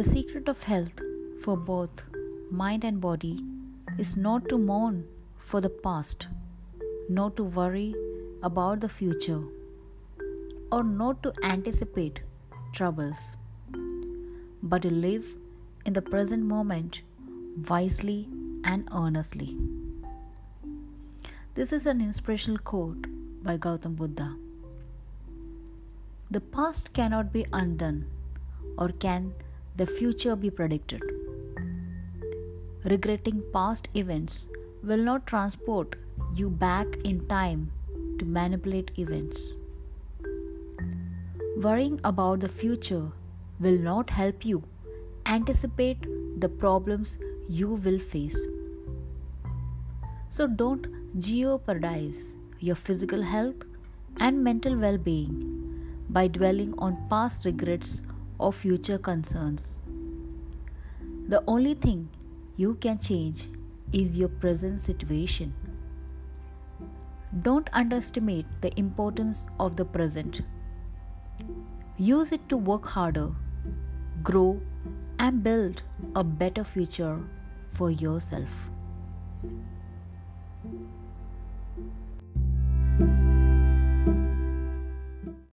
important of health for both mind and body is not to mourn for the past, not to worry about the future, or not to anticipate troubles, but to live in the present moment wisely and earnestly. This is an inspirational quote by Gautam Buddha. The past cannot be undone, or can the future be predicted. Regretting past events will not transport you back in time to manipulate events. Worrying about the future will not help you anticipate the problems you will face. So don't jeopardize your physical health and mental well being by dwelling on past regrets or future concerns. The only thing you can change is your present situation. Don't underestimate the importance of the present. Use it to work harder, grow, and build a better future for yourself.